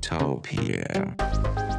Techtopia.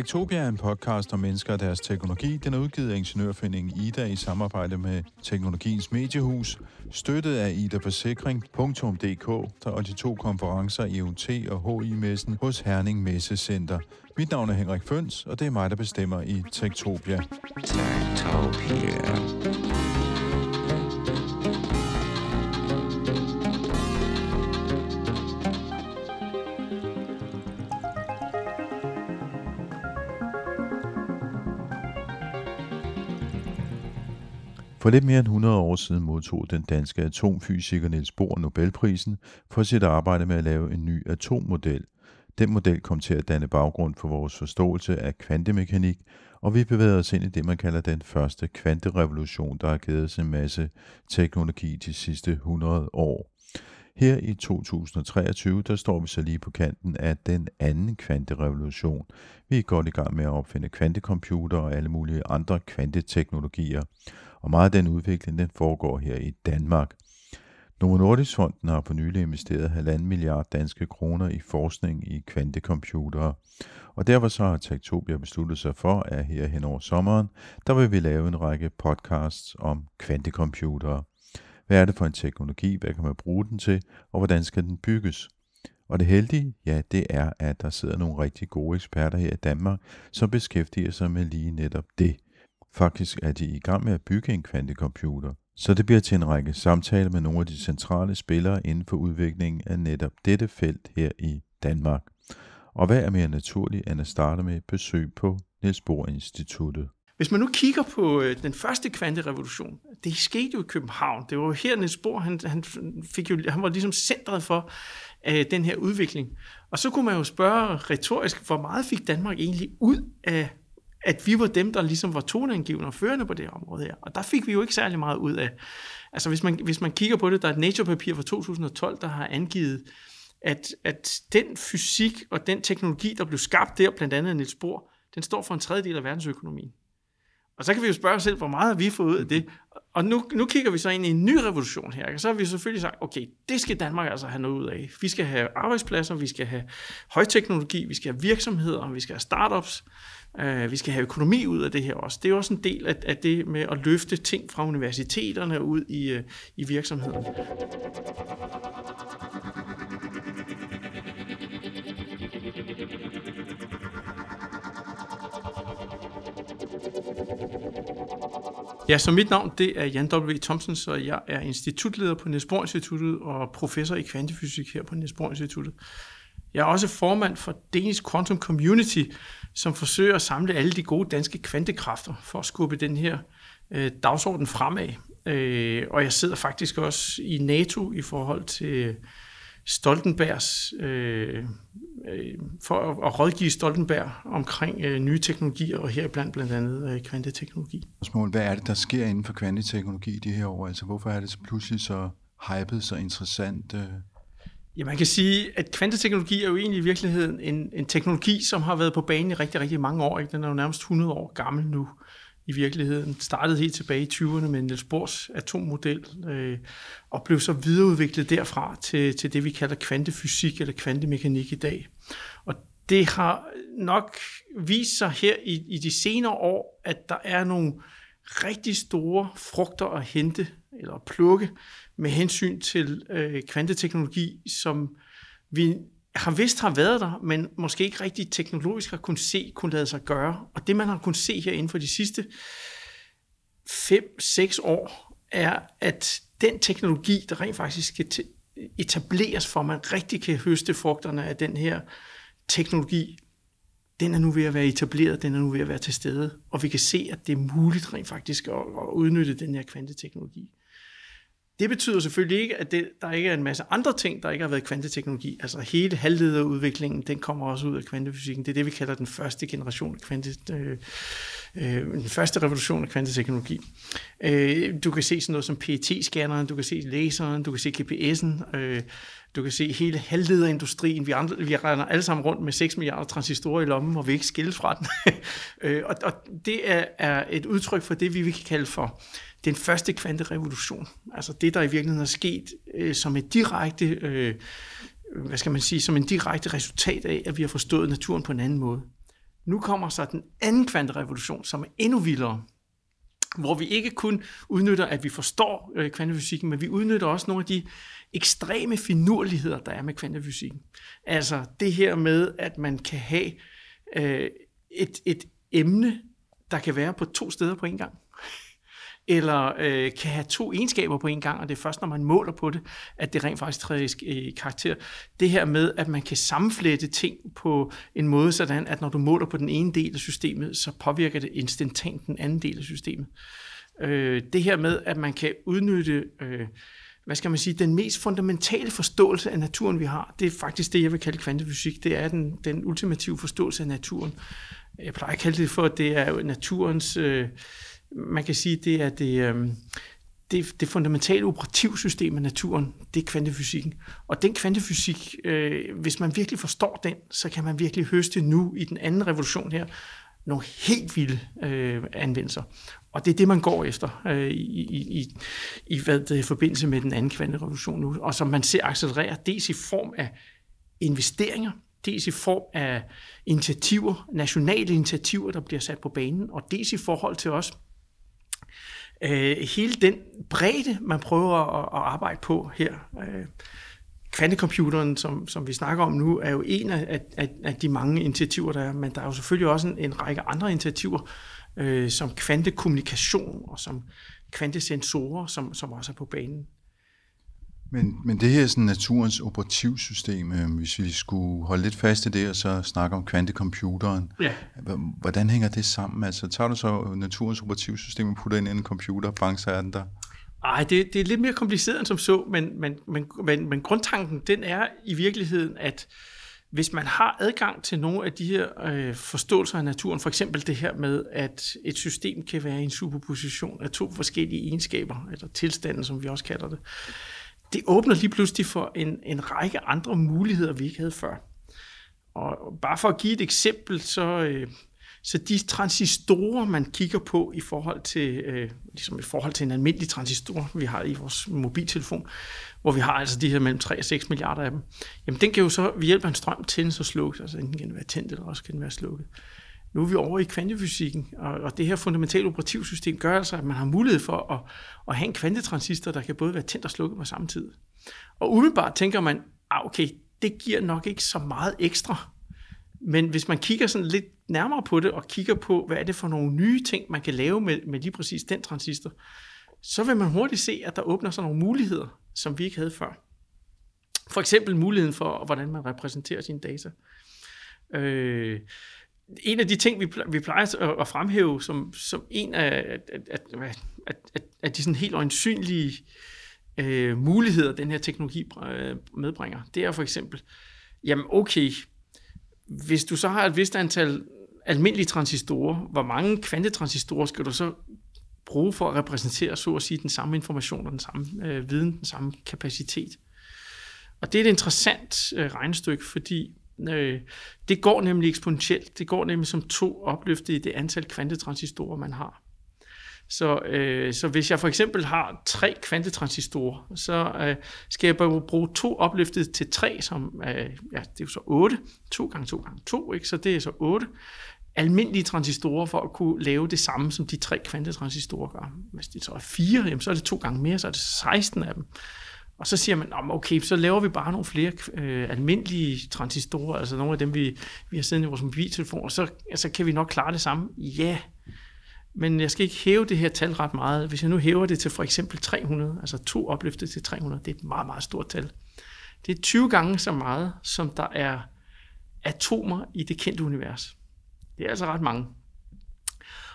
Tektopia er en podcast om mennesker og deres teknologi. Den er udgivet af Ingeniørforeningen Ida i samarbejde med Teknologiens Mediehus, støttet af idaforsikring.dk og de to konferencer EUT og HI-messen hos Herning Messecenter. Mit navn er Henrik Føns, og det er mig, der bestemmer i Tektopia. Tektopia. For lidt mere end 100 år siden modtog den danske atomfysiker Niels Bohr Nobelprisen for sit arbejde med at lave en ny atommodel. Den model kom til at danne baggrund for vores forståelse af kvantemekanik, og vi bevæger os ind i det, man kalder den første kvanterevolution, der har givet os en masse teknologi de sidste 100 år. Her i 2023, der står vi så lige på kanten af den anden kvanterevolution. Vi er godt i gang med at opfinde kvantecomputere og alle mulige andre kvanteteknologier. Og meget af den udvikling, den foregår her i Danmark. Novo Nordisk Fonden har for nylig investeret 1,5 milliard danske kroner i forskning i kvantecomputere. Og derfor så har Tektopia besluttet sig for, at her hen over sommeren, der vil vi lave en række podcasts om kvantecomputere. Hvad er det for en teknologi? Hvad kan man bruge den til? Og hvordan skal den bygges? Og det heldige, ja, det er, at der sidder nogle rigtig gode eksperter her i Danmark, som beskæftiger sig med lige netop det. Faktisk er de i gang med at bygge en kvantecomputer, så det bliver til en række samtaler med nogle af de centrale spillere inden for udviklingen af netop dette felt her i Danmark. Og hvad er mere naturligt end at starte med et besøg på Niels Bohr Instituttet? Hvis man nu kigger på øh, den første kvanterevolution, det skete jo i København. Det var jo her, Niels Bohr, han, han, fik jo, han var ligesom centret for øh, den her udvikling. Og så kunne man jo spørge retorisk, hvor meget fik Danmark egentlig ud af, at vi var dem, der ligesom var toneangivende og førende på det her område her. Og der fik vi jo ikke særlig meget ud af. Altså hvis man, hvis man kigger på det, der er et Nature-papir fra 2012, der har angivet, at, at den fysik og den teknologi, der blev skabt der, blandt andet af Niels Bohr, den står for en tredjedel af verdensøkonomien. Og så kan vi jo spørge os selv, hvor meget har vi fået ud af det? Og nu, nu kigger vi så ind i en ny revolution her. Og så har vi selvfølgelig sagt, okay, det skal Danmark altså have noget ud af. Vi skal have arbejdspladser, vi skal have højteknologi, vi skal have virksomheder, vi skal have startups, øh, vi skal have økonomi ud af det her også. Det er også en del af, af det med at løfte ting fra universiteterne ud i, øh, i virksomhederne. Ja, så mit navn det er Jan W. Thomsen, så jeg er institutleder på Niels Bohr Instituttet og professor i kvantefysik her på Niels Bohr Instituttet. Jeg er også formand for Danish Quantum Community, som forsøger at samle alle de gode danske kvantekræfter for at skubbe den her øh, dagsorden fremad. Øh, og jeg sidder faktisk også i NATO i forhold til Stoltenbergs, øh, øh, for at, at rådgive Stoltenberg omkring øh, nye teknologier, og heriblandt blandt andet øh, kvanteteknologi. Spørgsmål, hvad er det, der sker inden for kvanteteknologi i de her år? Altså, hvorfor er det så pludselig så hypet, så interessant? Øh? Ja, man kan sige, at kvanteteknologi er jo egentlig i virkeligheden en, en teknologi, som har været på banen i rigtig, rigtig mange år. Ikke? Den er jo nærmest 100 år gammel nu i virkeligheden. Startede helt tilbage i 20'erne med Niels Bohrs atommodel, øh, og blev så videreudviklet derfra til, til det, vi kalder kvantefysik eller kvantemekanik i dag. Og det har nok vist sig her i, i de senere år, at der er nogle rigtig store frugter at hente eller at plukke med hensyn til øh, kvanteteknologi, som vi har vist har været der, men måske ikke rigtig teknologisk har kunnet se, kunne lade sig gøre. Og det, man har kunnet se her inden for de sidste 5-6 år, er, at den teknologi, der rent faktisk skal etableres, for at man rigtig kan høste frugterne af den her teknologi, den er nu ved at være etableret, den er nu ved at være til stede, og vi kan se, at det er muligt rent faktisk at, at udnytte den her kvanteteknologi. Det betyder selvfølgelig ikke, at det, der ikke er en masse andre ting, der ikke har været kvanteteknologi. Altså hele halvlederudviklingen, den kommer også ud af kvantefysikken. Det er det, vi kalder den første generation af kvante, øh, øh, den første revolution af kvanteteknologi. Øh, du kan se sådan noget som PET-scanneren, du kan se laseren, du kan se GPS'en, øh, Du kan se hele halvlederindustrien. Vi, andre, vi render alle sammen rundt med 6 milliarder transistorer i lommen, og vi ikke skille fra den. Øh, og, og det er, er et udtryk for det, vi vil kalde for den første kvanterevolution. Altså det, der i virkeligheden er sket øh, som et direkte, øh, hvad skal man sige, som en direkte resultat af, at vi har forstået naturen på en anden måde. Nu kommer så den anden kvanterevolution, som er endnu vildere hvor vi ikke kun udnytter, at vi forstår øh, kvantefysikken, men vi udnytter også nogle af de ekstreme finurligheder, der er med kvantefysikken. Altså det her med, at man kan have øh, et, et emne, der kan være på to steder på en gang eller øh, kan have to egenskaber på en gang, og det er først, når man måler på det, at det rent faktisk træder i karakter. Det her med, at man kan sammenflette ting på en måde, sådan at når du måler på den ene del af systemet, så påvirker det instantant den anden del af systemet. Øh, det her med, at man kan udnytte... Øh, hvad skal man sige, den mest fundamentale forståelse af naturen, vi har, det er faktisk det, jeg vil kalde kvantefysik. Det er den, den ultimative forståelse af naturen. Jeg plejer at kalde det for, at det er naturens øh, man kan sige, det er det, øh, det, det fundamentale operativsystem af naturen, det er kvantefysikken. Og den kvantefysik, øh, hvis man virkelig forstår den, så kan man virkelig høste nu i den anden revolution her, nogle helt vilde øh, anvendelser. Og det er det, man går efter øh, i, i, i, i hvad det, i forbindelse med den anden kvanterevolution nu, og som man ser accelerere dels i form af investeringer, dels i form af initiativer, nationale initiativer, der bliver sat på banen, og dels i forhold til os øh, hele den bredde, man prøver at, at arbejde på her. Øh, kvantecomputeren, som, som vi snakker om nu, er jo en af, af, af de mange initiativer, der er, men der er jo selvfølgelig også en, en række andre initiativer, øh, som kvantekommunikation og som kvantesensorer, som, som også er på banen. Men, men det her er sådan naturens operativsystem, øh, hvis vi skulle holde lidt fast i det, og så snakke om kvantecomputeren. Ja. Hvordan hænger det sammen? Altså, tager du så naturens operativsystem og putter ind i en computer, bang, så er den der? Ej, det, det er lidt mere kompliceret end som så, men, men, men, men, men grundtanken, den er i virkeligheden, at hvis man har adgang til nogle af de her øh, forståelser af naturen, for eksempel det her med, at et system kan være en superposition af to forskellige egenskaber, eller tilstande, som vi også kalder det, det åbner lige pludselig for en, en række andre muligheder, vi ikke havde før. Og bare for at give et eksempel, så, øh, så de transistorer, man kigger på i forhold til, øh, ligesom i forhold til en almindelig transistor, vi har i vores mobiltelefon, hvor vi har altså de her mellem 3 og 6 milliarder af dem, jamen den kan jo så ved hjælp af en strøm tændes og slukkes, altså enten kan den være tændt, eller også kan den være slukket. Nu er vi over i kvantefysikken, og, og det her fundamentale operativsystem gør altså, at man har mulighed for at, at have en kvantetransistor, der kan både være tændt og slukket på samme tid. Og umiddelbart tænker man, ah, okay, det giver nok ikke så meget ekstra. Men hvis man kigger sådan lidt nærmere på det, og kigger på, hvad er det for nogle nye ting, man kan lave med, med lige præcis den transistor, så vil man hurtigt se, at der åbner sig nogle muligheder, som vi ikke havde før. For eksempel muligheden for, hvordan man repræsenterer sine data. Øh, en af de ting, vi, vi plejer at, at fremhæve som, som en af, at, at, at, at, at de sådan helt øjensynlige øh, muligheder, den her teknologi øh, medbringer, det er for eksempel, jamen okay, hvis du så har et vist antal almindelige transistorer, hvor mange kvantetransistorer skal du så bruge for at repræsentere, så at sige, den samme information og den samme øh, viden, den samme kapacitet? Og det er et interessant øh, regnestykke, fordi Øh, det går nemlig eksponentielt. Det går nemlig som to opløftet i det antal kvantetransistorer, man har. Så, øh, så hvis jeg for eksempel har tre kvantetransistorer, så øh, skal jeg bare bruge to opløftet til tre, som øh, ja, det er jo så 8. 2 gange 2 gange 2, ikke? så det er så 8 almindelige transistorer for at kunne lave det samme, som de tre kvantetransistorer gør. Hvis det så er fire, jamen, så er det to gange mere, så er det 16 af dem. Og så siger man, okay, så laver vi bare nogle flere øh, almindelige transistorer, altså nogle af dem, vi, vi har siddende i vores mobiltelefon, og så altså, kan vi nok klare det samme. Ja, men jeg skal ikke hæve det her tal ret meget. Hvis jeg nu hæver det til for eksempel 300, altså to opløftet til 300, det er et meget, meget stort tal. Det er 20 gange så meget, som der er atomer i det kendte univers. Det er altså ret mange.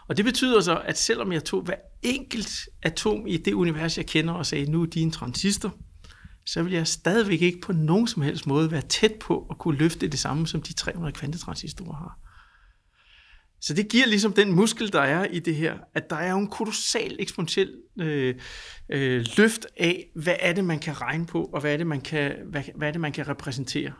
Og det betyder så, at selvom jeg tog hver enkelt atom i det univers, jeg kender, og sagde, nu er de en transistor, så vil jeg stadigvæk ikke på nogen som helst måde være tæt på at kunne løfte det samme, som de 300 kvantetransistorer har. Så det giver ligesom den muskel, der er i det her, at der er jo en kolossal eksponentiel øh, øh, løft af, hvad er det, man kan regne på, og hvad er det, man kan, hvad, hvad er det, man kan repræsentere.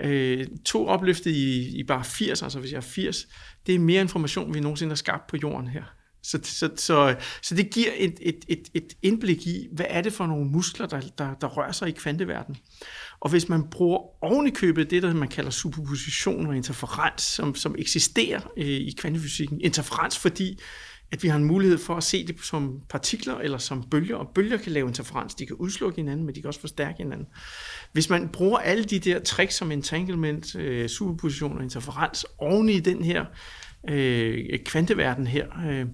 Øh, to opløftet i, i bare 80, altså hvis jeg er 80, det er mere information, vi nogensinde har skabt på jorden her. Så, så, så, så det giver et, et, et, et indblik i, hvad er det for nogle muskler, der, der, der rører sig i kvanteverdenen. Og hvis man bruger ovenikøbet det, der man kalder superposition og interferens, som, som eksisterer øh, i kvantefysikken, interferens fordi, at vi har en mulighed for at se det som partikler eller som bølger, og bølger kan lave interferens, de kan udslukke hinanden, men de kan også forstærke hinanden. Hvis man bruger alle de der tricks som entanglement, øh, superposition og interferens oven i den her øh, kvanteverden her, øh,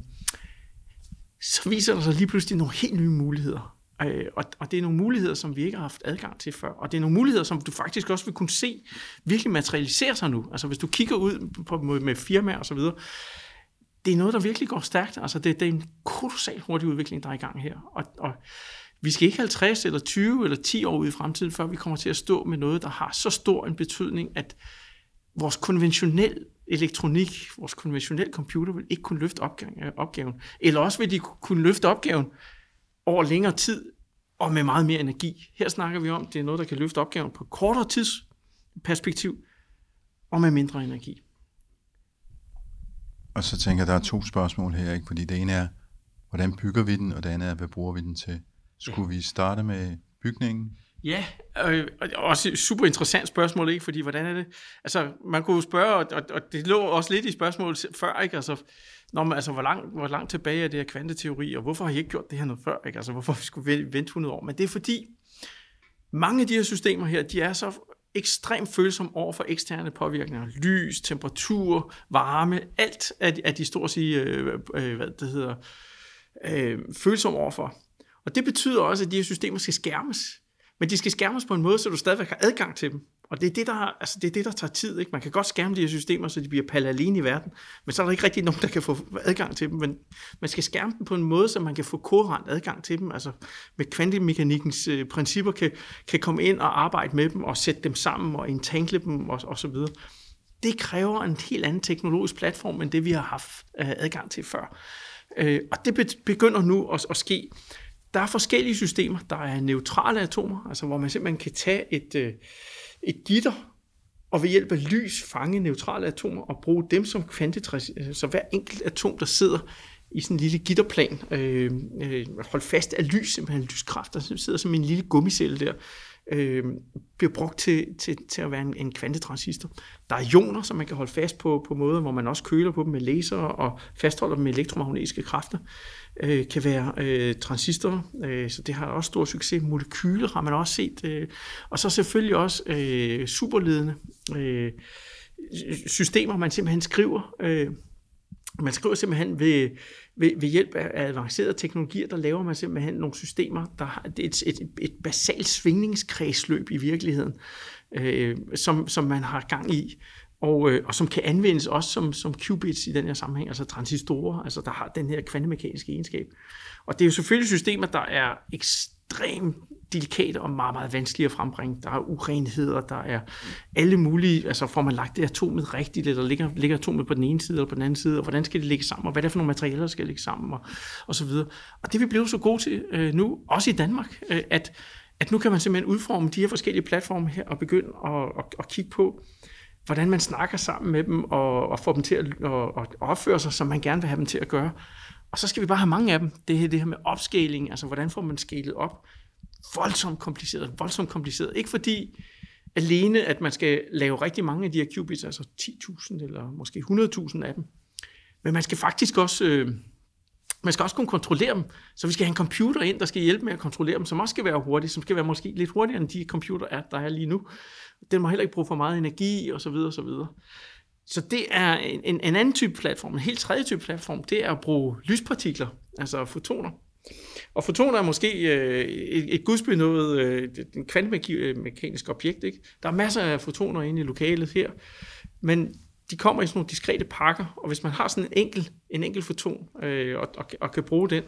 så viser der sig lige pludselig nogle helt nye muligheder. Øh, og, og det er nogle muligheder, som vi ikke har haft adgang til før. Og det er nogle muligheder, som du faktisk også vil kunne se virkelig materialisere sig nu. Altså hvis du kigger ud på, med firmaer osv., det er noget, der virkelig går stærkt. Altså det, det er en kolossal hurtig udvikling, der er i gang her. Og, og vi skal ikke 50 eller 20 eller 10 år ud i fremtiden, før vi kommer til at stå med noget, der har så stor en betydning, at vores konventionelle elektronik, vores konventionelle computer vil ikke kunne løfte opgaven. Eller også vil de kunne løfte opgaven over længere tid og med meget mere energi. Her snakker vi om, at det er noget, der kan løfte opgaven på kortere tidsperspektiv og med mindre energi. Og så tænker jeg, der er to spørgsmål her, ikke? fordi det ene er, hvordan bygger vi den, og det andet er, hvad bruger vi den til? Skulle vi starte med bygningen? Ja, øh, også et super interessant spørgsmål, ikke? Fordi hvordan er det? Altså, man kunne spørge, og, og det lå også lidt i spørgsmålet før, ikke? Altså, når man, altså hvor, langt, hvor langt tilbage er det her kvanteteori, og hvorfor har I ikke gjort det her noget før? Ikke? Altså, hvorfor skulle vi vente 100 år? Men det er fordi, mange af de her systemer her, de er så ekstremt følsomme over for eksterne påvirkninger. Lys, temperatur, varme, alt er de, er de stort set, øh, øh, hvad det hedder, øh, følsomme overfor. Og det betyder også, at de her systemer skal skærmes. Men de skal skærmes på en måde, så du stadigvæk har adgang til dem. Og det er det, der, altså det, er det, der tager tid. Ikke? Man kan godt skærme de her systemer, så de bliver pallet alene i verden, men så er der ikke rigtig nogen, der kan få adgang til dem. Men man skal skærme dem på en måde, så man kan få koherent adgang til dem. Altså med kvantemekanikkens øh, principper kan, kan komme ind og arbejde med dem, og sætte dem sammen, og entangle dem, og, og så videre. Det kræver en helt anden teknologisk platform, end det vi har haft øh, adgang til før. Øh, og det begynder nu at, at ske. Der er forskellige systemer. Der er neutrale atomer, altså hvor man simpelthen kan tage et, øh, et gitter og ved hjælp af lys fange neutrale atomer og bruge dem som kvantetræs. Øh, så hver enkelt atom, der sidder i sådan en lille gitterplan, øh, øh, holdt fast af lys, simpelthen lyskraft, der sidder som en lille gummicelle der, øh, bliver brugt til, til, til at være en, en kvantetransistor. Der er ioner, som man kan holde fast på, på måder, hvor man også køler på dem med laser og fastholder dem med elektromagnetiske kræfter øh, kan være øh, transistorer, øh, så det har også stor succes. Molekyler har man også set, øh, og så selvfølgelig også øh, superledende øh, systemer, man simpelthen skriver. Øh, man skriver simpelthen ved, ved, ved hjælp af avancerede teknologier, der laver man simpelthen nogle systemer, der har et, et, et, basalt svingningskredsløb i virkeligheden, øh, som, som man har gang i og, øh, og som kan anvendes også som, som qubits i den her sammenhæng, altså transistorer, altså der har den her kvantemekaniske egenskab. Og det er jo selvfølgelig systemer, der er ekstremt delikate og meget, meget vanskelige at frembringe. Der er urenheder, der er alle mulige, altså får man lagt det atomet rigtigt, eller ligger, ligger atomet på den ene side eller på den anden side, og hvordan skal det ligge sammen, og hvad er det for nogle materialer, der skal ligge sammen, og, og så videre. Og det vi blevet så gode til øh, nu, også i Danmark, øh, at, at nu kan man simpelthen udforme de her forskellige platforme her, og begynde at, at, at kigge på, hvordan man snakker sammen med dem, og, og får dem til at og, og opføre sig, som man gerne vil have dem til at gøre. Og så skal vi bare have mange af dem. Det her, det her med opscaling, altså hvordan får man skalet op? Voldsomt kompliceret, voldsomt kompliceret. Ikke fordi alene, at man skal lave rigtig mange af de her qubits, altså 10.000 eller måske 100.000 af dem. Men man skal faktisk også... Øh, man skal også kunne kontrollere dem, så vi skal have en computer ind, der skal hjælpe med at kontrollere dem, som også skal være hurtig, som skal være måske lidt hurtigere end de computer, er, der er lige nu. Den må heller ikke bruge for meget energi, og så videre, og så det er en, en anden type platform. En helt tredje type platform, det er at bruge lyspartikler, altså fotoner. Og fotoner er måske øh, et, et gudsbenået øh, en kvantemekanisk øh, objekt. Ikke? Der er masser af fotoner inde i lokalet her, men de kommer i sådan nogle diskrete pakker, og hvis man har sådan en enkel, en enkel foton øh, og, og, og kan bruge den,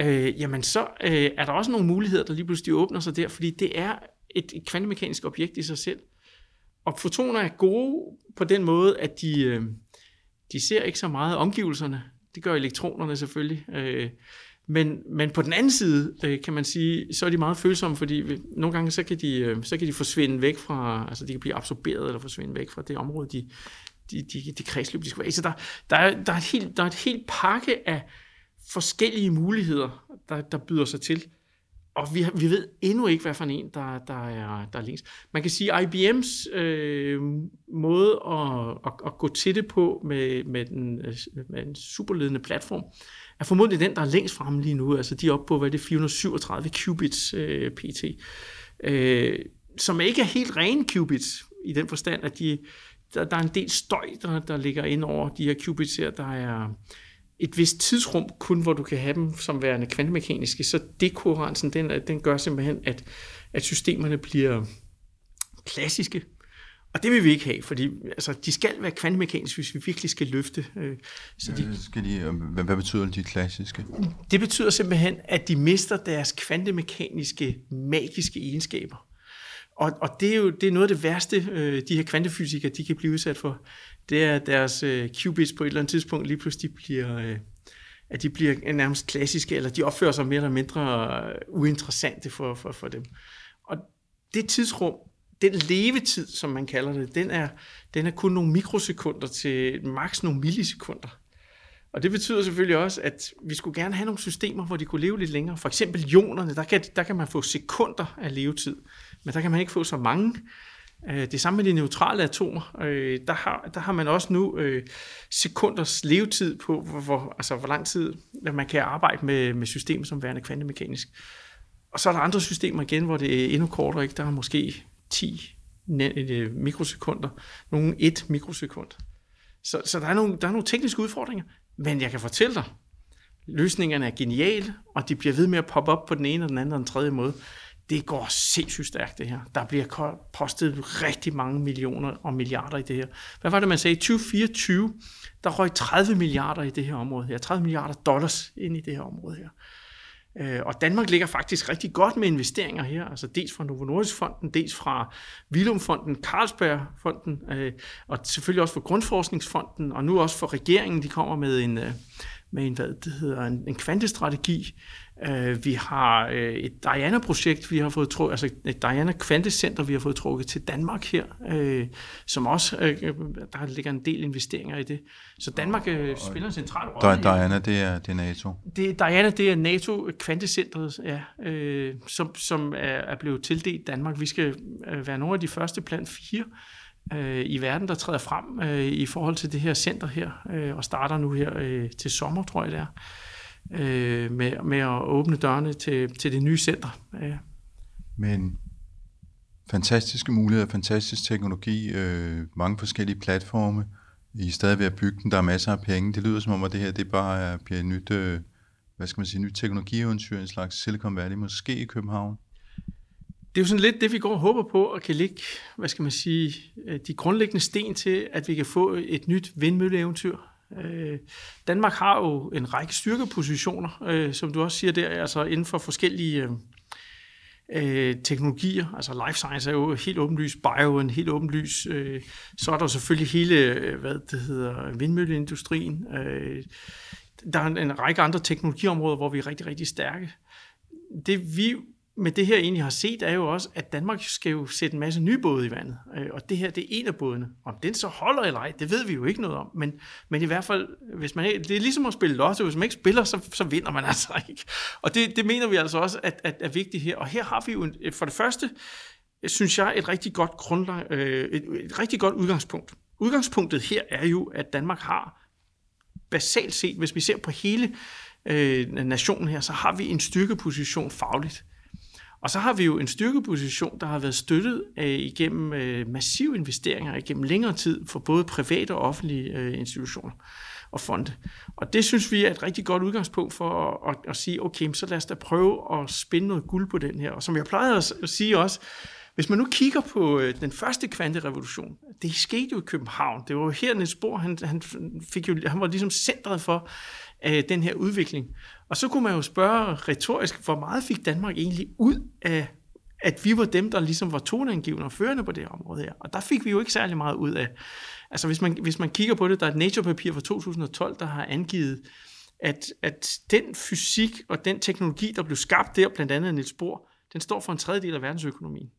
øh, jamen så øh, er der også nogle muligheder, der lige pludselig åbner sig der, fordi det er et, et kvantemekanisk objekt i sig selv. Og fotoner er gode på den måde, at de, øh, de ser ikke så meget omgivelserne. Det gør elektronerne selvfølgelig. Øh, men, men på den anden side, øh, kan man sige, så er de meget følsomme, fordi nogle gange så kan, de, øh, så kan de forsvinde væk fra, altså de kan blive absorberet eller forsvinde væk fra det område, de, de, de, de kredsløb, de skal være i. Så der, der, er, der, er et helt, der er et helt pakke af forskellige muligheder, der, der byder sig til. Og vi, vi ved endnu ikke, hvad for en, der, der, er, der er længst. Man kan sige, at IBM's øh, måde at, at, at gå til det på med, med, den, øh, med en superledende platform, er formodentlig den, der er længst fremme lige nu. Altså de er oppe på, hvad det 437 qubits øh, pt. Øh, som ikke er helt rene qubits, i den forstand, at de, der, der er en del støj, der, der ligger ind over de her qubits her. Der er et vist tidsrum kun, hvor du kan have dem som værende kvantemekaniske, så dekoherensen, den, den gør simpelthen, at, at systemerne bliver klassiske. Og det vil vi ikke have, fordi altså, de skal være kvantemekaniske, hvis vi virkelig skal løfte. Øh, så de, skal de, hvad, hvad betyder de klassiske? Det betyder simpelthen, at de mister deres kvantemekaniske, magiske egenskaber. Og, og det er jo det er noget af det værste, øh, de her kvantefysikere de kan blive udsat for. Det er, at deres øh, qubits på et eller andet tidspunkt lige pludselig bliver, øh, at de bliver nærmest klassiske, eller de opfører sig mere eller mindre øh, uinteressante for, for, for dem. Og det tidsrum, den levetid, som man kalder det, den er, den er kun nogle mikrosekunder til maks nogle millisekunder. Og det betyder selvfølgelig også, at vi skulle gerne have nogle systemer, hvor de kunne leve lidt længere. For eksempel ionerne, der kan, der kan man få sekunder af levetid, men der kan man ikke få så mange. Øh, det samme med de neutrale atomer. Øh, der har, der har man også nu øh, sekunders levetid på, hvor, hvor, altså hvor lang tid man kan arbejde med, med systemer som værende kvantemekanisk. Og så er der andre systemer igen, hvor det er endnu kortere. Ikke? Der er måske 10 øh, mikrosekunder. Nogle 1 mikrosekund. Så, så der, er nogle, der er nogle tekniske udfordringer. Men jeg kan fortælle dig, løsningerne er geniale, og de bliver ved med at poppe op på den ene, og den anden og den tredje måde. Det går sindssygt stærkt, det her. Der bliver postet rigtig mange millioner og milliarder i det her. Hvad var det, man sagde? I 2024, der røg 30 milliarder i det her område her. 30 milliarder dollars ind i det her område her. Øh, og Danmark ligger faktisk rigtig godt med investeringer her, altså dels fra Novo Nordisk Fonden, dels fra Vilum Fonden, Carlsberg Fonden, øh, og selvfølgelig også fra Grundforskningsfonden, og nu også for regeringen, de kommer med en, øh, med en, hvad det hedder, en, en kvantestrategi. Uh, vi har uh, et Diana-projekt, vi har fået trukket, altså et Diana Kvantecenter, vi har fået trukket til Danmark her, uh, som også, uh, der ligger en del investeringer i det. Så Danmark uh, spiller en central rolle. Diana, det er, det er NATO? Det, Diana, det er NATO Kvantecentret, ja, som, som er, er blevet tildelt Danmark. Vi skal være nogle af de første blandt fire, øh, i verden, der træder frem øh, i forhold til det her center her, øh, og starter nu her øh, til sommer, tror jeg det er, øh, med, med at åbne dørene til, til det nye center. Øh. Men fantastiske muligheder, fantastisk teknologi, øh, mange forskellige platforme. I er stadig ved at bygge den, der er masser af penge. Det lyder som om, at det her det bare er, bliver et nyt, øh, hvad skal man sige, nyt teknologieventyr, en slags Silicon Valley, måske i København det er jo sådan lidt det, vi går og håber på, at kan ligge, hvad skal man sige, øh, de grundlæggende sten til, at vi kan få et nyt vindmølleeventyr. Øh, Danmark har jo en række styrkepositioner, øh, som du også siger der, altså inden for forskellige øh, øh, teknologier. Altså life science er jo helt åbenlyst, bio en helt åbenlyst. Øh, så er der selvfølgelig hele, hvad det hedder, vindmølleindustrien. der er en række andre teknologiområder, hvor vi er rigtig, rigtig stærke. Det vi men det her egentlig har set, er jo også, at Danmark skal jo sætte en masse nye både i vandet. Øh, og det her, det er en af bådene. Om den så holder eller ej, det ved vi jo ikke noget om. Men, men i hvert fald, hvis man, det er ligesom at spille lotto. Hvis man ikke spiller, så, så vinder man altså ikke. Og det, det mener vi altså også, at, at er vigtigt her. Og her har vi jo en, øh, for det første, øh, synes jeg, et rigtig godt grundlag, et, et rigtig godt udgangspunkt. Udgangspunktet her er jo, at Danmark har basalt set, hvis vi ser på hele øh, nationen her, så har vi en styrkeposition fagligt. Og så har vi jo en styrkeposition, der har været støttet øh, igennem øh, massive investeringer igennem længere tid for både private og offentlige øh, institutioner og fonde. Og det synes vi er et rigtig godt udgangspunkt for at, at, at sige, okay, så lad os da prøve at spinde noget guld på den her. Og som jeg plejede at sige også, hvis man nu kigger på øh, den første kvanterevolution, det skete jo i København. Det var jo her, Niels Bohr, han, han, fik jo, han var ligesom centret for af den her udvikling. Og så kunne man jo spørge retorisk, hvor meget fik Danmark egentlig ud af, at vi var dem, der ligesom var toneangivende og førende på det her område her. Og der fik vi jo ikke særlig meget ud af, Altså hvis man, hvis man kigger på det, der er et Nature-papir fra 2012, der har angivet, at, at den fysik og den teknologi, der blev skabt der, blandt andet af Niels Bohr, den står for en tredjedel af verdensøkonomien.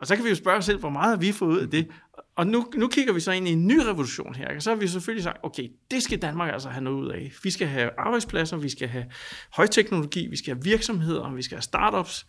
Og så kan vi jo spørge os selv, hvor meget har vi fået ud af det? Og nu, nu kigger vi så ind i en ny revolution her. Og så har vi selvfølgelig sagt, okay, det skal Danmark altså have noget ud af. Vi skal have arbejdspladser, vi skal have højteknologi, vi skal have virksomheder, vi skal have startups,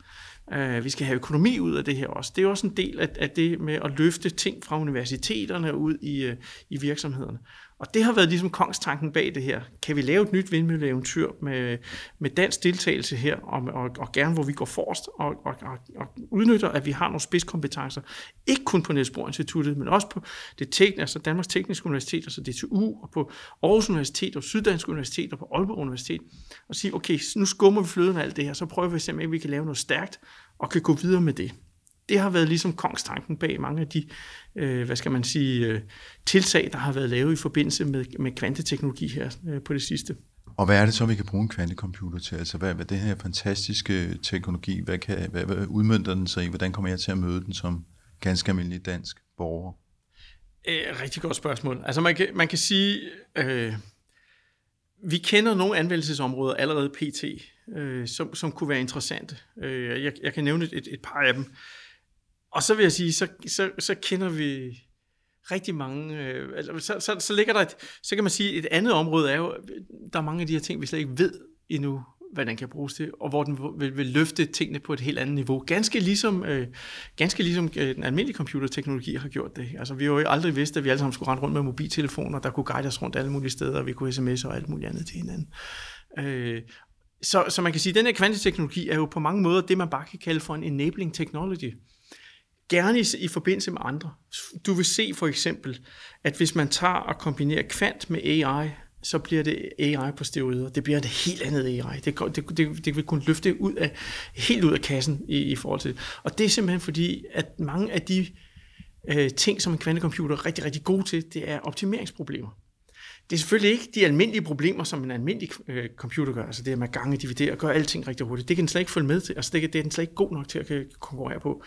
øh, vi skal have økonomi ud af det her også. Det er også en del af, af det med at løfte ting fra universiteterne ud i, øh, i virksomhederne. Og det har været ligesom kongstanken bag det her. Kan vi lave et nyt vindmølleeventyr med, med dansk deltagelse her, og, og, og gerne hvor vi går forrest og, og, og, og udnytter, at vi har nogle spidskompetencer, ikke kun på Niels Bohr Instituttet, men også på det tekniske, altså Danmarks Tekniske Universitet, altså DTU, og på Aarhus Universitet, og Syddansk Universitet, og på Aalborg Universitet, og sige, okay, nu skummer vi fløden af alt det her, så prøver vi simpelthen, at vi kan lave noget stærkt, og kan gå videre med det det har været ligesom kongstanken bag mange af de, øh, hvad skal man sige, øh, tiltag, der har været lavet i forbindelse med, med kvanteteknologi her øh, på det sidste. Og hvad er det så, vi kan bruge en kvantecomputer til? Altså, hvad, hvad den her fantastiske teknologi, hvad, kan, hvad, hvad udmyndter den sig i? Hvordan kommer jeg til at møde den som ganske almindelig dansk borger? Øh, rigtig godt spørgsmål. Altså, man kan, man kan sige, øh, vi kender nogle anvendelsesområder allerede pt., øh, som, som kunne være interessante. Øh, jeg, jeg kan nævne et, et par af dem. Og så vil jeg sige, så, så, så kender vi rigtig mange, øh, altså, så, så, så ligger der et, så kan man sige, et andet område er jo, der er mange af de her ting, vi slet ikke ved endnu, hvad den kan bruges til, og hvor den vil, vil løfte tingene på et helt andet niveau. Ganske ligesom, øh, ganske ligesom øh, den almindelige computerteknologi har gjort det. Altså, vi har jo aldrig vidst, at vi alle sammen skulle rende rundt med mobiltelefoner, der kunne guide os rundt alle mulige steder, og vi kunne sms'e og alt muligt andet til hinanden. Øh, så, så man kan sige, at den her kvanteteknologi er jo på mange måder det, man bare kan kalde for en enabling technology gerne i, i forbindelse med andre. Du vil se for eksempel, at hvis man tager og kombinerer kvant med AI, så bliver det AI på steroider. Det bliver et helt andet AI. Det, det, det, det vil kunne løfte ud af, helt ud af kassen i, i forhold til det. Og det er simpelthen fordi, at mange af de øh, ting, som en kvantecomputer er rigtig, rigtig god til, det er optimeringsproblemer. Det er selvfølgelig ikke de almindelige problemer, som en almindelig øh, computer gør, altså det med gange, dividere og gøre alting rigtig hurtigt. Det kan den slet ikke følge med til, altså det, det er den slet ikke god nok til at konkurrere på.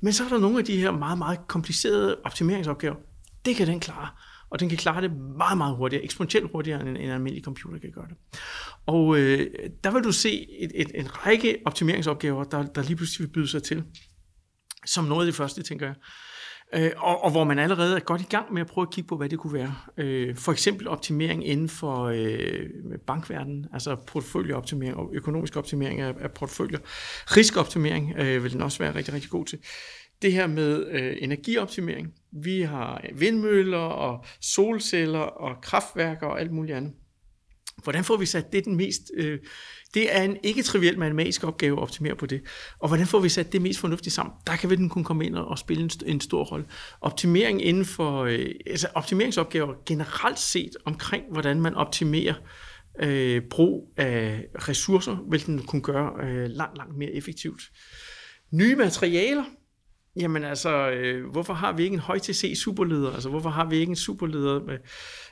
Men så er der nogle af de her meget, meget komplicerede optimeringsopgaver. Det kan den klare. Og den kan klare det meget, meget hurtigere, eksponentielt hurtigere, end en, en almindelig computer kan gøre det. Og øh, der vil du se et, et, en række optimeringsopgaver, der, der lige pludselig vil byde sig til. Som noget af det første, tænker jeg. Øh, og, og hvor man allerede er godt i gang med at prøve at kigge på, hvad det kunne være. Øh, for eksempel optimering inden for øh, bankverdenen, altså porteføljeoptimering og økonomisk optimering af, af porteføljer. Riskoptimering øh, vil den også være rigtig, rigtig god til. Det her med øh, energioptimering. Vi har vindmøller og solceller og kraftværker og alt muligt andet. Hvordan får vi sat det den mest... Øh, det er en ikke triviel matematisk opgave at optimere på det. Og hvordan får vi sat det mest fornuftigt sammen? Der kan vi den kunne komme ind og spille en, en stor rolle. Optimering inden for... Øh, altså optimeringsopgaver generelt set omkring, hvordan man optimerer øh, brug af ressourcer, vil den kunne gøre øh, langt, langt mere effektivt. Nye materialer, Jamen altså, øh, hvorfor har vi ikke en høj-TC superleder? Altså, hvorfor har vi ikke en superleder med,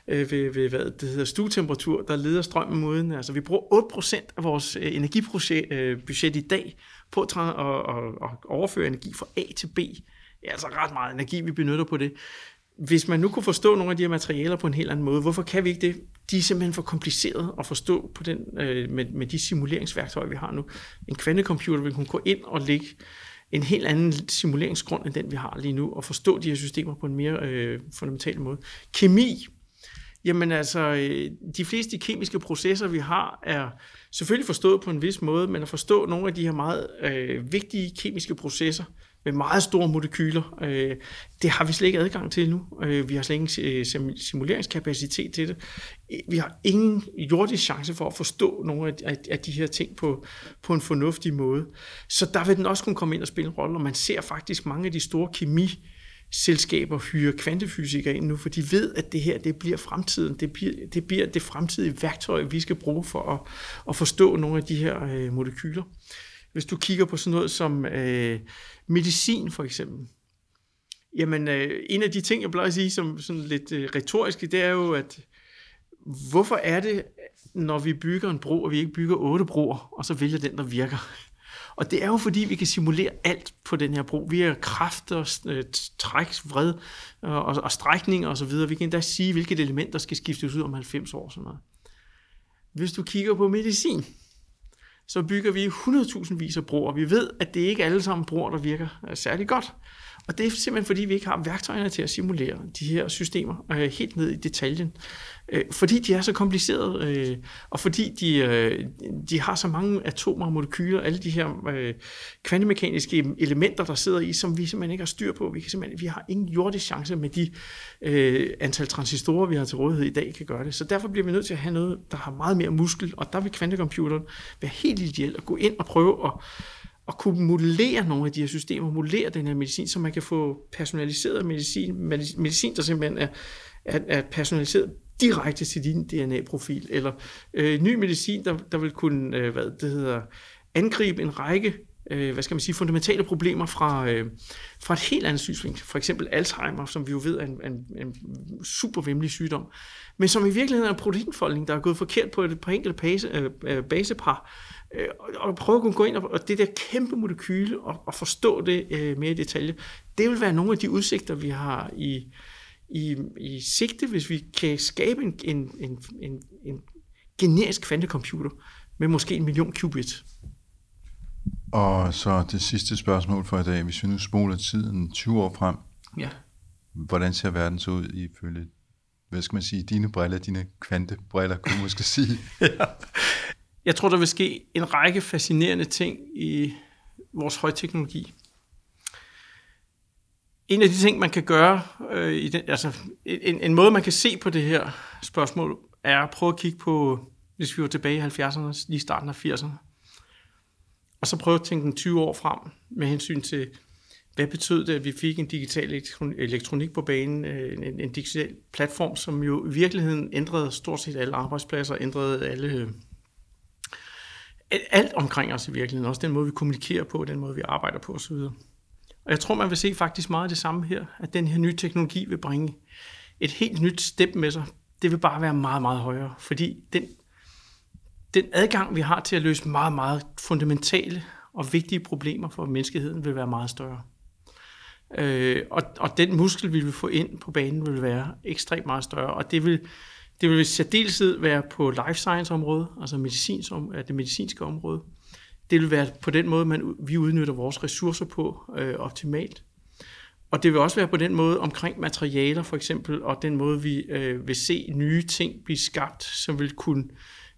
øh, ved, ved, hvad det hedder, stuetemperatur, der leder strømmen moden? Altså, vi bruger 8% af vores øh, energibudget øh, i dag på at, at, at, at overføre energi fra A til B. Det er altså ret meget energi, vi benytter på det. Hvis man nu kunne forstå nogle af de her materialer på en helt anden måde, hvorfor kan vi ikke det? De er simpelthen for komplicerede at forstå på den, øh, med, med de simuleringsværktøjer, vi har nu. En kvantecomputer vil kunne gå ind og lægge en helt anden simuleringsgrund end den, vi har lige nu, og forstå de her systemer på en mere øh, fundamental måde. Kemi, jamen altså, øh, de fleste kemiske processer, vi har, er selvfølgelig forstået på en vis måde, men at forstå nogle af de her meget øh, vigtige kemiske processer, med meget store molekyler. Øh, det har vi slet ikke adgang til nu. Øh, vi har slet ikke øh, simuleringskapacitet til det. Øh, vi har ingen jordisk chance for at forstå nogle af de her ting på, på en fornuftig måde. Så der vil den også kunne komme ind og spille en rolle, og man ser faktisk mange af de store kemi selskaber hyre kvantefysikere ind nu, for de ved, at det her det bliver fremtiden. Det bliver det, bliver det fremtidige værktøj, vi skal bruge for at, at forstå nogle af de her øh, molekyler. Hvis du kigger på sådan noget som øh, medicin for eksempel, jamen øh, en af de ting, jeg plejer at sige som sådan lidt øh, retoriske, det er jo, at hvorfor er det, når vi bygger en bro, og vi ikke bygger otte broer, og så vælger den, der virker? Og det er jo fordi, vi kan simulere alt på den her bro. Vi har kræfter, øh, træk, vred og, og, og strækninger osv. Vi kan endda sige, hvilket element, der skal skiftes ud om 90 år. Sådan noget. Hvis du kigger på medicin, så bygger vi 100.000 vis af broer. Vi ved, at det ikke alle sammen broer, der virker øh, særlig godt. Og det er simpelthen fordi, vi ikke har værktøjerne til at simulere de her systemer øh, helt ned i detaljen. Øh, fordi de er så komplicerede, øh, og fordi de, øh, de har så mange atomer og molekyler, alle de her øh, kvantemekaniske elementer, der sidder i, som vi simpelthen ikke har styr på. Vi, kan simpelthen, vi har ingen jordisk chance med de øh, antal transistorer, vi har til rådighed i dag, kan gøre det. Så derfor bliver vi nødt til at have noget, der har meget mere muskel, og der vil kvantecomputeren være helt ideelt at gå ind og prøve at at kunne modellere nogle af de her systemer, modellere den her medicin, så man kan få personaliseret medicin, medicin der simpelthen er, er, er personaliseret direkte til din DNA-profil, eller øh, ny medicin, der, der vil kunne øh, hvad det hedder, angribe en række øh, hvad skal man sige, fundamentale problemer fra, øh, fra et helt andet synsvinkel. For eksempel Alzheimer, som vi jo ved er en, en, en super vemmelig sygdom, men som i virkeligheden er en proteinfoldning, der er gået forkert på et par enkelte base, øh, øh, basepar, øh, og prøve at kunne gå ind og, og det der kæmpe molekyle og, og forstå det øh, mere i detalje, det vil være nogle af de udsigter, vi har i, i, i sigte, hvis vi kan skabe en, en, en, en, en generisk kvantecomputer med måske en million qubits. Og så det sidste spørgsmål for i dag. Hvis vi nu spoler tiden 20 år frem, ja. hvordan ser verden så ud ifølge, hvad skal man sige, dine briller, dine kvantebriller, kunne man måske sige? ja. Jeg tror, der vil ske en række fascinerende ting i vores højteknologi. En af de ting, man kan gøre, øh, i den, altså en, en måde, man kan se på det her spørgsmål, er at prøve at kigge på, hvis vi var tilbage i 70'erne, lige starten af 80'erne, og så prøve at tænke den 20 år frem med hensyn til, hvad betød det, at vi fik en digital elektronik på banen, øh, en, en digital platform, som jo i virkeligheden ændrede stort set alle arbejdspladser, ændrede alle øh, alt omkring os i virkeligheden, også den måde, vi kommunikerer på, den måde, vi arbejder på osv. Og jeg tror, man vil se faktisk meget af det samme her, at den her nye teknologi vil bringe et helt nyt step med sig. Det vil bare være meget, meget højere, fordi den, den adgang, vi har til at løse meget, meget fundamentale og vigtige problemer for menneskeheden, vil være meget større. Øh, og, og den muskel, vi vil få ind på banen, vil være ekstremt meget større, og det vil det vil i særdeleshed være på life science området, altså medicins, det medicinske område. Det vil være på den måde, man, vi udnytter vores ressourcer på øh, optimalt. Og det vil også være på den måde omkring materialer for eksempel, og den måde, vi øh, vil se nye ting blive skabt, som vil kunne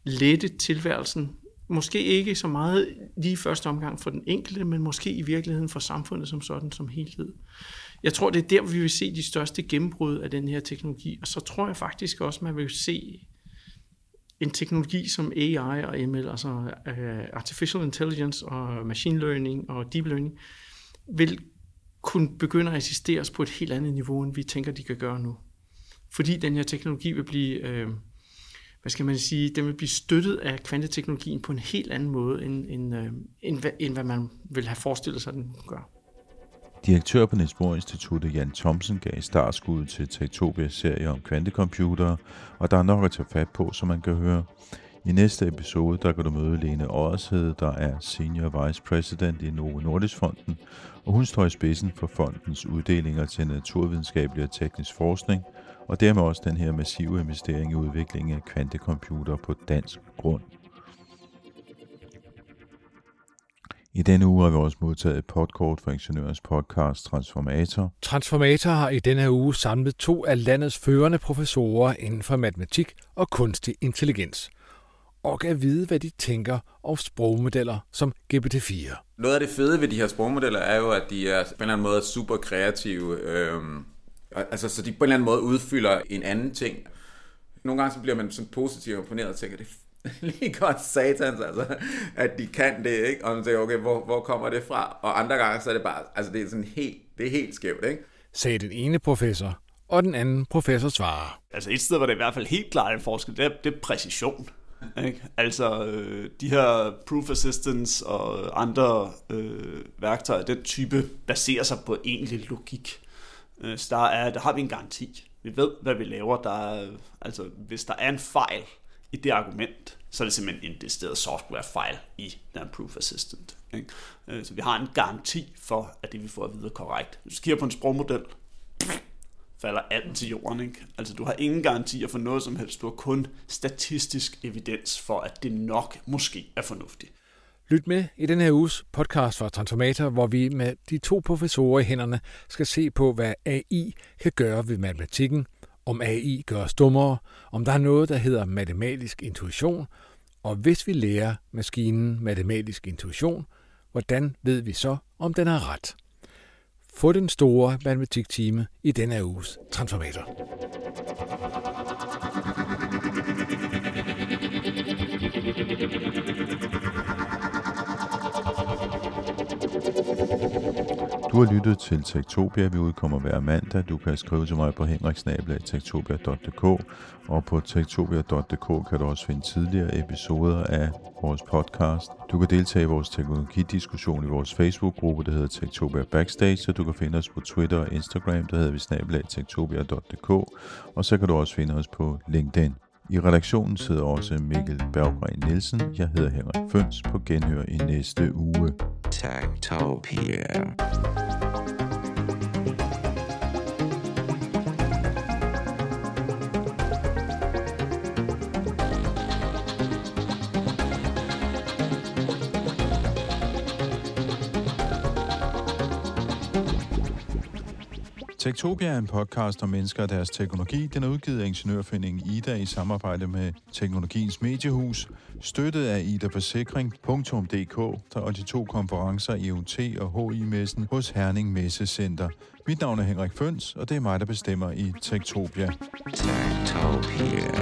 lette tilværelsen. Måske ikke så meget lige første omgang for den enkelte, men måske i virkeligheden for samfundet som sådan som helhed. Jeg tror, det er der, vi vil se de største gennembrud af den her teknologi. Og så tror jeg faktisk også, man vil se en teknologi som AI og ML, altså uh, Artificial Intelligence og Machine Learning og Deep Learning, vil kunne begynde at assisteres på et helt andet niveau, end vi tænker, de kan gøre nu. Fordi den her teknologi vil blive, øh, hvad skal man sige, den vil blive støttet af kvanteteknologien på en helt anden måde, end, end, øh, end, end hvad man vil have forestillet sig, den gør. Direktør på Niels Bohr Instituttet Jan Thomsen gav startskud til Tektopias serie om kvantecomputere, og der er nok at tage fat på, som man kan høre. I næste episode, der kan du møde Lene Årshed, der er Senior Vice President i Novo Nordisk Fonden, og hun står i spidsen for fondens uddelinger til naturvidenskabelig og teknisk forskning, og dermed også den her massive investering i udvikling af kvantecomputer på dansk grund. I denne uge har vi også modtaget et podkort fra Ingeniørens podcast Transformator. Transformator har i denne uge samlet to af landets førende professorer inden for matematik og kunstig intelligens og kan vide, hvad de tænker om sprogmodeller som GPT-4. Noget af det fede ved de her sprogmodeller er jo, at de er på en eller anden måde super kreative. Øhm, altså, så de på en eller anden måde udfylder en anden ting. Nogle gange så bliver man sådan positivt imponeret og tænker, det lige godt satans, altså, at de kan det, ikke? Og man tænker, okay, hvor, hvor kommer det fra? Og andre gange, så er det bare, altså det er sådan helt, det er helt skævt, ikke? Sagde den ene professor, og den anden professor svarer. Altså et sted, hvor det i hvert fald helt klart en forskel, det er, det er præcision. Ikke? Altså øh, de her proof assistance og andre øh, værktøjer, den type baserer sig på egentlig logik. Øh, så der, er, der har vi en garanti. Vi ved, hvad vi laver. Der er, altså, hvis der er en fejl, i det argument, så er det simpelthen en decideret softwarefejl i den Proof Assistant. Ikke? Øh, så vi har en garanti for, at det vi får at vide er korrekt. Hvis du kigger på en sprogmodel, falder alt til jorden. Ikke? Altså du har ingen garantier for noget som helst. Du har kun statistisk evidens for, at det nok måske er fornuftigt. Lyt med i den her uges podcast fra Transformator, hvor vi med de to professorer i hænderne skal se på, hvad AI kan gøre ved matematikken, om AI gør os dummere, om der er noget, der hedder matematisk intuition, og hvis vi lærer maskinen matematisk intuition, hvordan ved vi så, om den har ret? Få den store matematiktime i denne uges Transformator. Du har lyttet til Tektopia. Vi udkommer hver mandag. Du kan skrive til mig på henriksnabelag.tektopia.dk og på tektopia.dk kan du også finde tidligere episoder af vores podcast. Du kan deltage i vores teknologidiskussion i vores Facebook-gruppe, der hedder Tektopia Backstage, og du kan finde os på Twitter og Instagram, der hedder vi snabelag.tektopia.dk, og så kan du også finde os på LinkedIn. I redaktionen sidder også Mikkel Berggren Nielsen. Jeg hedder Henrik Føns på genhør i næste uge. Techtopia. Tektopia er en podcast om mennesker og deres teknologi. Den er udgivet af Ingeniørforeningen Ida i samarbejde med Teknologiens Mediehus, støttet af idaforsikring.dk og de to konferencer EUT og HI-messen hos Herning Messecenter. Mit navn er Henrik Føns, og det er mig, der bestemmer i Tektopia. Tektopia.